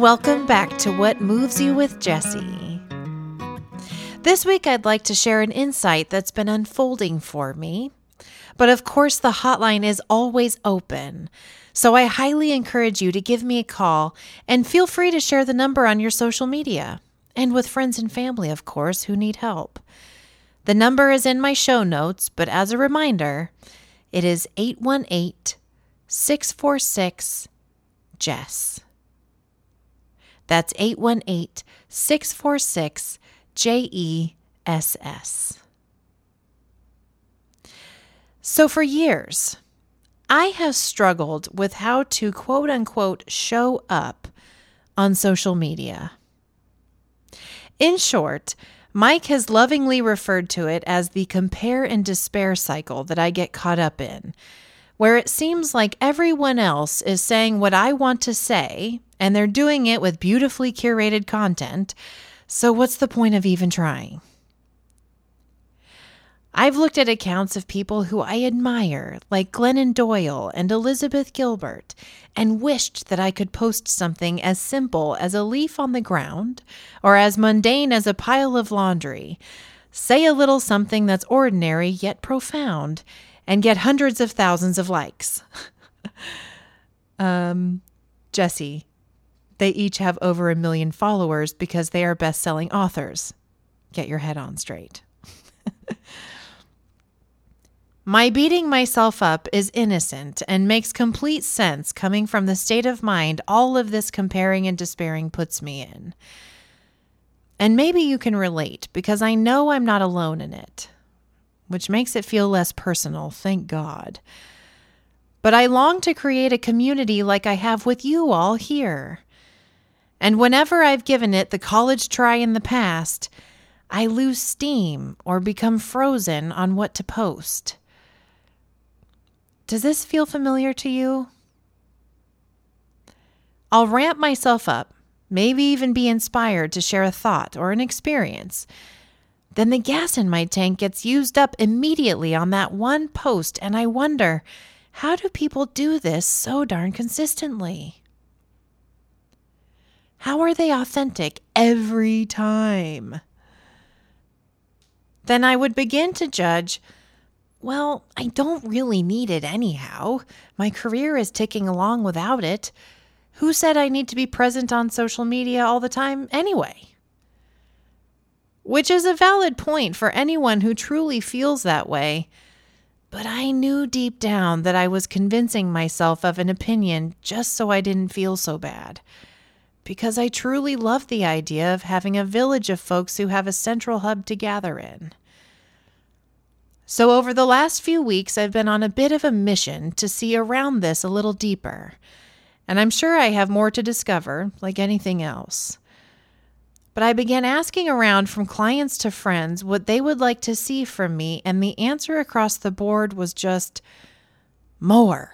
welcome back to What Moves You with Jessie. This week, I'd like to share an insight that's been unfolding for me. But of course, the hotline is always open. So I highly encourage you to give me a call and feel free to share the number on your social media and with friends and family, of course, who need help. The number is in my show notes, but as a reminder, it is 818 646 Jess. That's 818 646 J E S S. So, for years, I have struggled with how to quote unquote show up on social media. In short, Mike has lovingly referred to it as the compare and despair cycle that I get caught up in, where it seems like everyone else is saying what I want to say, and they're doing it with beautifully curated content. So, what's the point of even trying? I've looked at accounts of people who I admire, like Glennon Doyle and Elizabeth Gilbert, and wished that I could post something as simple as a leaf on the ground or as mundane as a pile of laundry. Say a little something that's ordinary yet profound and get hundreds of thousands of likes. um, Jessie, they each have over a million followers because they are best selling authors. Get your head on straight. My beating myself up is innocent and makes complete sense coming from the state of mind all of this comparing and despairing puts me in. And maybe you can relate because I know I'm not alone in it, which makes it feel less personal, thank God. But I long to create a community like I have with you all here. And whenever I've given it the college try in the past, I lose steam or become frozen on what to post. Does this feel familiar to you? I'll ramp myself up, maybe even be inspired to share a thought or an experience. Then the gas in my tank gets used up immediately on that one post, and I wonder how do people do this so darn consistently? How are they authentic every time? Then I would begin to judge well, I don't really need it anyhow. My career is ticking along without it. Who said I need to be present on social media all the time anyway? Which is a valid point for anyone who truly feels that way. But I knew deep down that I was convincing myself of an opinion just so I didn't feel so bad. Because I truly love the idea of having a village of folks who have a central hub to gather in. So, over the last few weeks, I've been on a bit of a mission to see around this a little deeper. And I'm sure I have more to discover, like anything else. But I began asking around from clients to friends what they would like to see from me, and the answer across the board was just more.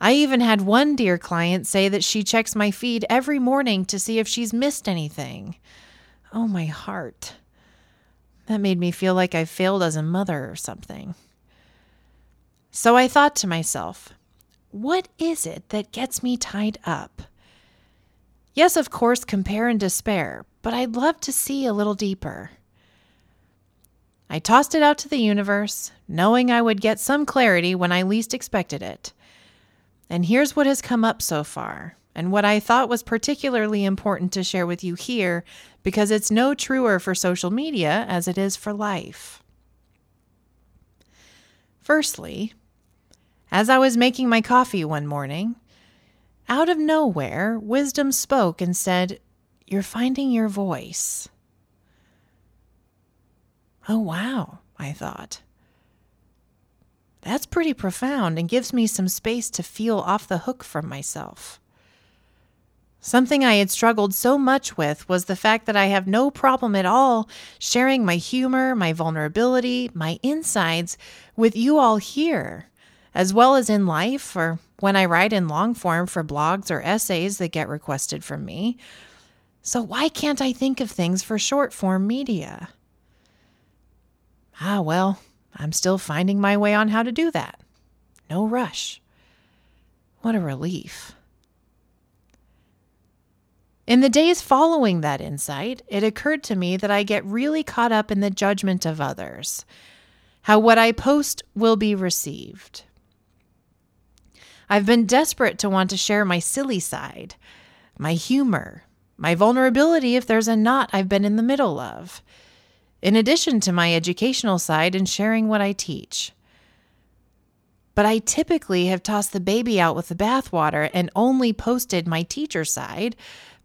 I even had one dear client say that she checks my feed every morning to see if she's missed anything. Oh, my heart. That made me feel like I failed as a mother or something. So I thought to myself, what is it that gets me tied up? Yes, of course, compare and despair, but I'd love to see a little deeper. I tossed it out to the universe, knowing I would get some clarity when I least expected it. And here's what has come up so far and what I thought was particularly important to share with you here because it's no truer for social media as it is for life. Firstly, as I was making my coffee one morning, out of nowhere, wisdom spoke and said, You're finding your voice. Oh, wow, I thought. That's pretty profound and gives me some space to feel off the hook from myself. Something I had struggled so much with was the fact that I have no problem at all sharing my humor, my vulnerability, my insides with you all here, as well as in life or when I write in long form for blogs or essays that get requested from me. So, why can't I think of things for short form media? Ah, well, I'm still finding my way on how to do that. No rush. What a relief. In the days following that insight, it occurred to me that I get really caught up in the judgment of others, how what I post will be received. I've been desperate to want to share my silly side, my humor, my vulnerability if there's a knot I've been in the middle of, in addition to my educational side and sharing what I teach. But I typically have tossed the baby out with the bathwater and only posted my teacher side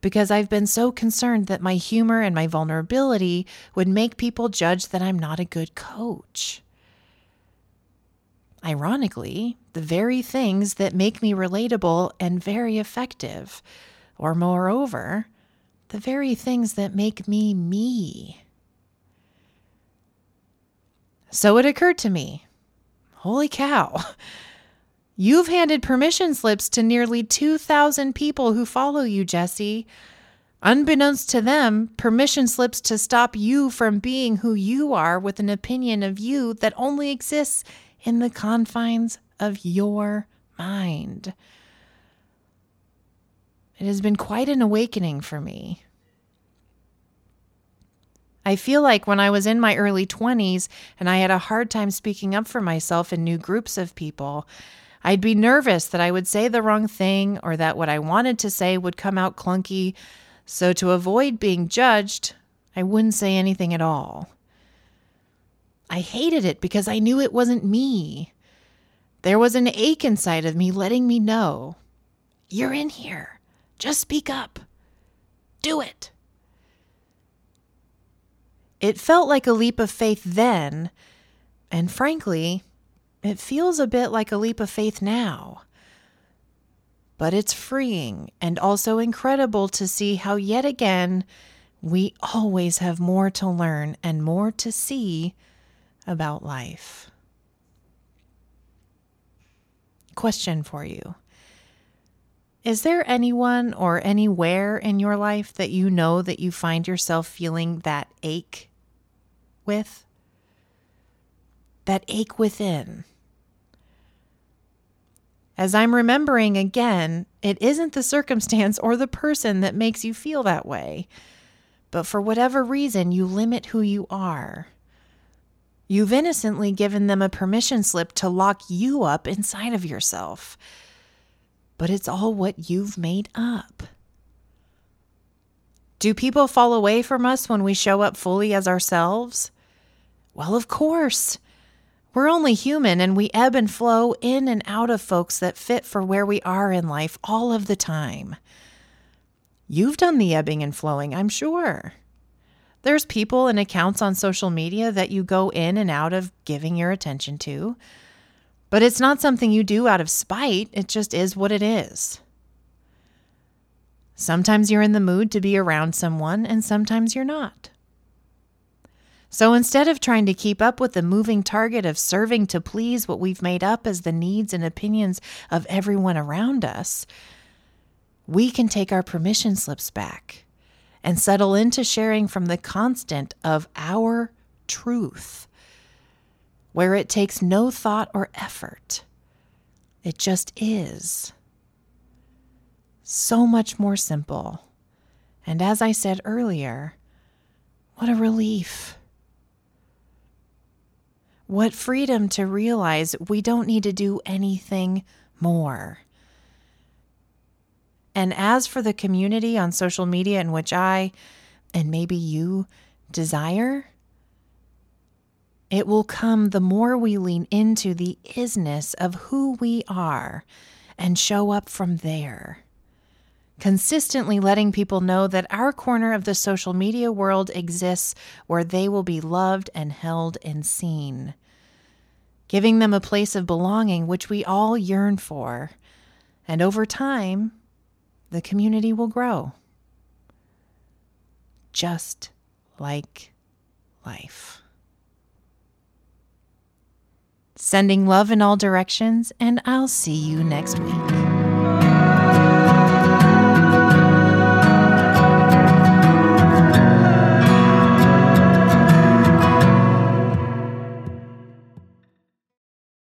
because I've been so concerned that my humor and my vulnerability would make people judge that I'm not a good coach. Ironically, the very things that make me relatable and very effective, or moreover, the very things that make me me. So it occurred to me holy cow. You've handed permission slips to nearly 2,000 people who follow you, Jessie. Unbeknownst to them, permission slips to stop you from being who you are with an opinion of you that only exists in the confines of your mind. It has been quite an awakening for me. I feel like when I was in my early 20s and I had a hard time speaking up for myself in new groups of people, I'd be nervous that I would say the wrong thing or that what I wanted to say would come out clunky. So, to avoid being judged, I wouldn't say anything at all. I hated it because I knew it wasn't me. There was an ache inside of me letting me know you're in here. Just speak up. Do it. It felt like a leap of faith then, and frankly, it feels a bit like a leap of faith now. But it's freeing and also incredible to see how, yet again, we always have more to learn and more to see about life. Question for you Is there anyone or anywhere in your life that you know that you find yourself feeling that ache with? That ache within. As I'm remembering again, it isn't the circumstance or the person that makes you feel that way. But for whatever reason, you limit who you are. You've innocently given them a permission slip to lock you up inside of yourself. But it's all what you've made up. Do people fall away from us when we show up fully as ourselves? Well, of course. We're only human and we ebb and flow in and out of folks that fit for where we are in life all of the time. You've done the ebbing and flowing, I'm sure. There's people and accounts on social media that you go in and out of giving your attention to, but it's not something you do out of spite, it just is what it is. Sometimes you're in the mood to be around someone, and sometimes you're not. So instead of trying to keep up with the moving target of serving to please what we've made up as the needs and opinions of everyone around us, we can take our permission slips back and settle into sharing from the constant of our truth, where it takes no thought or effort. It just is. So much more simple. And as I said earlier, what a relief. What freedom to realize we don't need to do anything more. And as for the community on social media in which I, and maybe you, desire, it will come the more we lean into the isness of who we are and show up from there. Consistently letting people know that our corner of the social media world exists where they will be loved and held and seen. Giving them a place of belonging which we all yearn for. And over time, the community will grow. Just like life. Sending love in all directions, and I'll see you next week.